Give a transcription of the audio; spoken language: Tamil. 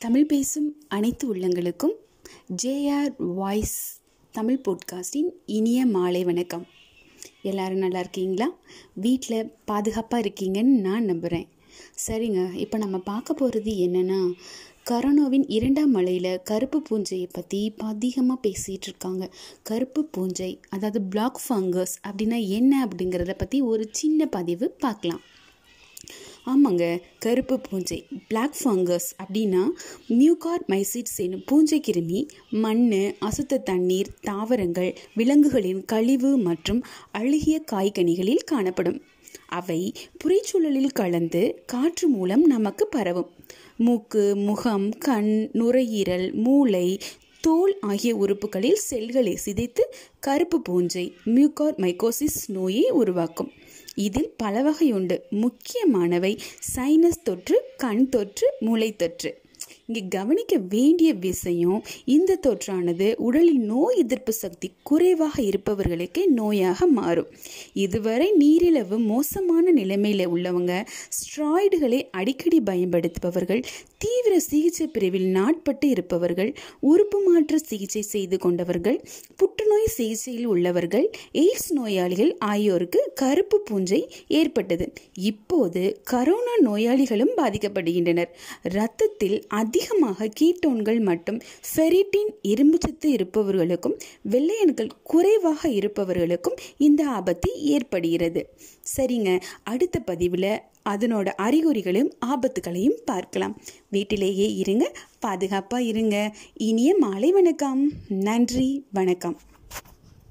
தமிழ் பேசும் அனைத்து உள்ளங்களுக்கும் ஜேஆர் வாய்ஸ் தமிழ் போட்காஸ்டின் இனிய மாலை வணக்கம். எல்லாரும் நல்லா இருக்கீங்களா? வீட்டில் பாதுகாப்பாக இருக்கீங்கன்னு நான் நம்புகிறேன் சரிங்க இப்போ நம்ம பார்க்க போகிறது என்னென்னா கரோனாவின் இரண்டாம் மலையில் கருப்பு பூஞ்சையை பற்றி இப்போ அதிகமாக பேசிகிட்டு இருக்காங்க. கருப்பு பூஞ்சை அதாவது பிளாக் ஃபங்கஸ் அப்படின்னா என்ன அப்படிங்கிறத பற்றி ஒரு சின்ன பதிவு பார்க்கலாம். ஆமாங்க கருப்பு பூஞ்சை. பிளாக் ஃபங்கஸ் அப்படின்னா மியூகார் மைசிட்ஸ் என்னும் பூஞ்சை கிருமி மண் அசுத்த தண்ணீர் தாவரங்கள் விலங்குகளின் கழிவு மற்றும் அழுகிய காய்கனிகளில் காணப்படும். அவை புரைச்சூழலில் கலந்து காற்று மூலம் நமக்கு பரவும். மூக்கு முகம் கண் நுரையீரல் மூளை தோல் ஆகிய உறுப்புகளில் செல்களை சிதைத்து கருப்பு பூஞ்சை மியூகார் மைக்கோசிஸ் நோயை உருவாக்கும். இதில் பல வகையுண்டு முக்கியமானவை சைனஸ் தொற்று கண் தொற்று மூளை தொற்று. இங்கே கவனிக்க வேண்டிய விஷயம் இந்த தொற்றானது உடலில் நோய் எதிர்ப்பு சக்தி குறைவாக இருப்பவர்களுக்கே நோயாக மாறும். இதுவரை நீரிழவு மோசமான நிலைமையில் உள்ளவங்க ஸ்ட்ராய்டுகளை அடிக்கடி பயன்படுத்துபவர்கள் தீவிர சிகிச்சை பிரிவில் நாட்பட்டு இருப்பவர்கள் உறுப்பு மாற்று சிகிச்சை செய்து கொண்டவர்கள் புற்றுநோய் சிகிச்சையில் உள்ளவர்கள் எய்ட்ஸ் நோயாளிகள் ஆகியோருக்கு கருப்பு பூஞ்சை ஏற்பட்டது. இப்போது கரோனா நோயாளிகளும் பாதிக்கப்படுகின்றனர். இரத்தத்தில் அதிகமாக கீட்டோன்கள் மற்றும் ஃபெரிட்டின் இரும்புச்சத்து இருப்பவர்களுக்கும் வெள்ளையணுக்கள் குறைவாக இருப்பவர்களுக்கும் இந்த ஆபத்து ஏற்படுகிறது. சரிங்க அடுத்த பதிவில் அதனோட அறிகுறிகளையும் ஆபத்துகளையும் பார்க்கலாம். வீட்டிலேயே இருங்க பாதுகாப்பாக இருங்க. இனிய மாலை வணக்கம். நன்றி வணக்கம்.